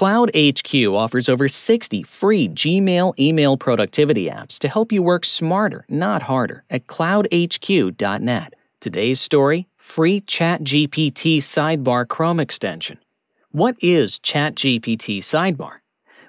Cloud HQ offers over 60 free Gmail email productivity apps to help you work smarter, not harder, at cloudhq.net. Today's story free ChatGPT Sidebar Chrome extension. What is ChatGPT Sidebar?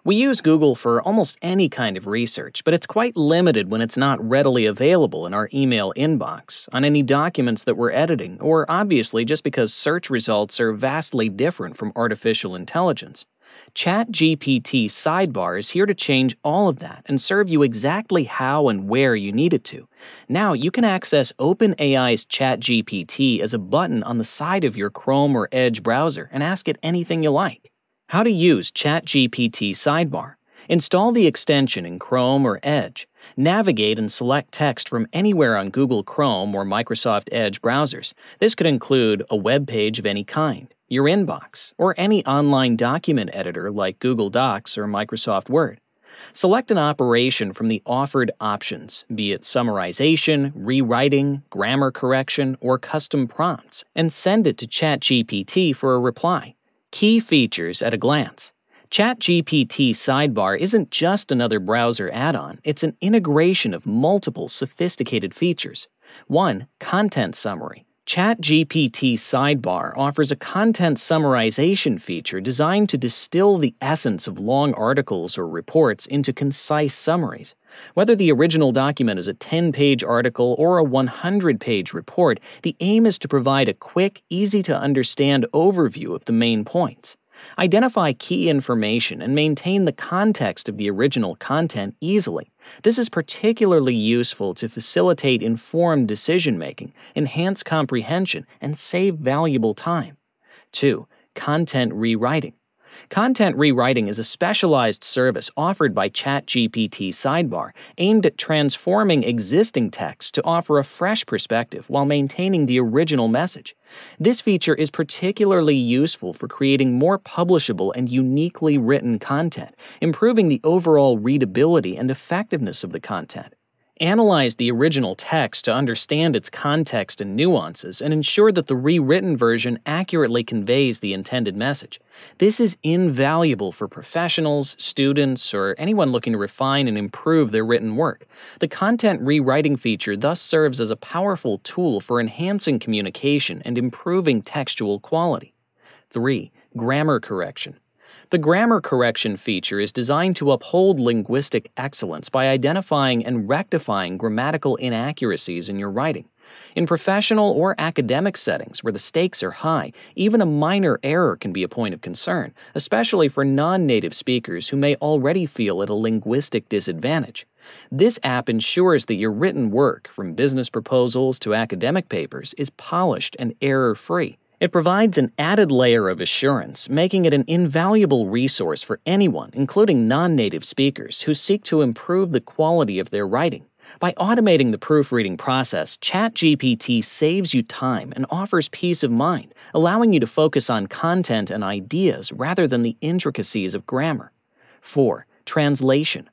We use Google for almost any kind of research, but it's quite limited when it's not readily available in our email inbox, on any documents that we're editing, or obviously just because search results are vastly different from artificial intelligence. ChatGPT Sidebar is here to change all of that and serve you exactly how and where you need it to. Now you can access OpenAI's ChatGPT as a button on the side of your Chrome or Edge browser and ask it anything you like. How to use ChatGPT Sidebar. Install the extension in Chrome or Edge. Navigate and select text from anywhere on Google Chrome or Microsoft Edge browsers. This could include a web page of any kind, your inbox, or any online document editor like Google Docs or Microsoft Word. Select an operation from the offered options, be it summarization, rewriting, grammar correction, or custom prompts, and send it to ChatGPT for a reply. Key features at a glance. ChatGPT Sidebar isn't just another browser add on, it's an integration of multiple sophisticated features. 1. Content Summary. ChatGPT Sidebar offers a content summarization feature designed to distill the essence of long articles or reports into concise summaries. Whether the original document is a 10 page article or a 100 page report, the aim is to provide a quick, easy to understand overview of the main points. Identify key information and maintain the context of the original content easily. This is particularly useful to facilitate informed decision making, enhance comprehension, and save valuable time. 2. Content rewriting. Content rewriting is a specialized service offered by ChatGPT Sidebar aimed at transforming existing text to offer a fresh perspective while maintaining the original message. This feature is particularly useful for creating more publishable and uniquely written content, improving the overall readability and effectiveness of the content. Analyze the original text to understand its context and nuances and ensure that the rewritten version accurately conveys the intended message. This is invaluable for professionals, students, or anyone looking to refine and improve their written work. The content rewriting feature thus serves as a powerful tool for enhancing communication and improving textual quality. 3. Grammar correction. The grammar correction feature is designed to uphold linguistic excellence by identifying and rectifying grammatical inaccuracies in your writing. In professional or academic settings where the stakes are high, even a minor error can be a point of concern, especially for non native speakers who may already feel at a linguistic disadvantage. This app ensures that your written work, from business proposals to academic papers, is polished and error free. It provides an added layer of assurance, making it an invaluable resource for anyone, including non native speakers, who seek to improve the quality of their writing. By automating the proofreading process, ChatGPT saves you time and offers peace of mind, allowing you to focus on content and ideas rather than the intricacies of grammar. 4. Translation.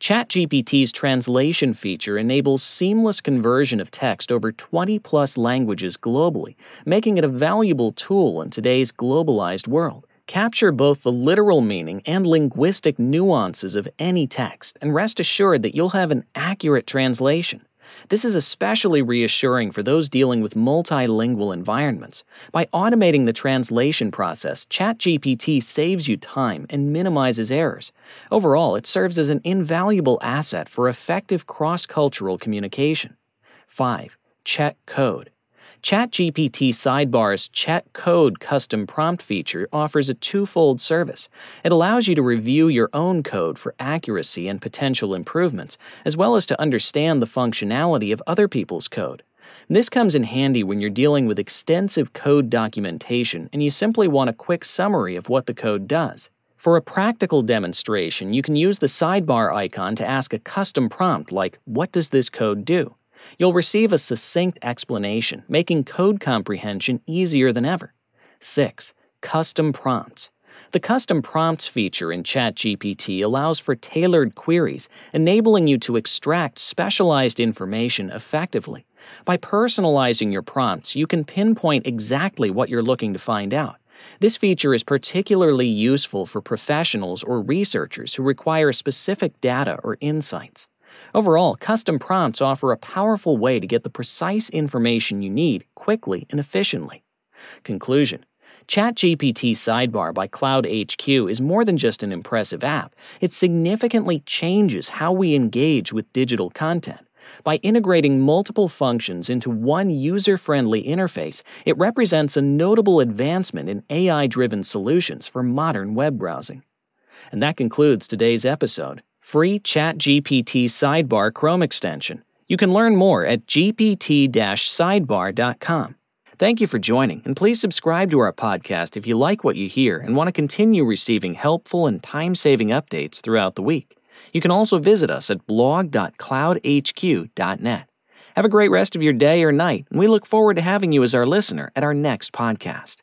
ChatGPT's translation feature enables seamless conversion of text over 20 plus languages globally, making it a valuable tool in today's globalized world. Capture both the literal meaning and linguistic nuances of any text, and rest assured that you'll have an accurate translation. This is especially reassuring for those dealing with multilingual environments. By automating the translation process, ChatGPT saves you time and minimizes errors. Overall, it serves as an invaluable asset for effective cross cultural communication. 5. Check code. ChatGPT Sidebar's Check Code custom prompt feature offers a twofold service. It allows you to review your own code for accuracy and potential improvements, as well as to understand the functionality of other people's code. This comes in handy when you're dealing with extensive code documentation and you simply want a quick summary of what the code does. For a practical demonstration, you can use the sidebar icon to ask a custom prompt like, What does this code do? You'll receive a succinct explanation, making code comprehension easier than ever. 6. Custom prompts. The custom prompts feature in ChatGPT allows for tailored queries, enabling you to extract specialized information effectively. By personalizing your prompts, you can pinpoint exactly what you're looking to find out. This feature is particularly useful for professionals or researchers who require specific data or insights. Overall, custom prompts offer a powerful way to get the precise information you need quickly and efficiently. Conclusion ChatGPT Sidebar by CloudHQ is more than just an impressive app, it significantly changes how we engage with digital content. By integrating multiple functions into one user friendly interface, it represents a notable advancement in AI driven solutions for modern web browsing. And that concludes today's episode. Free ChatGPT Sidebar Chrome extension. You can learn more at gpt sidebar.com. Thank you for joining, and please subscribe to our podcast if you like what you hear and want to continue receiving helpful and time saving updates throughout the week. You can also visit us at blog.cloudhq.net. Have a great rest of your day or night, and we look forward to having you as our listener at our next podcast.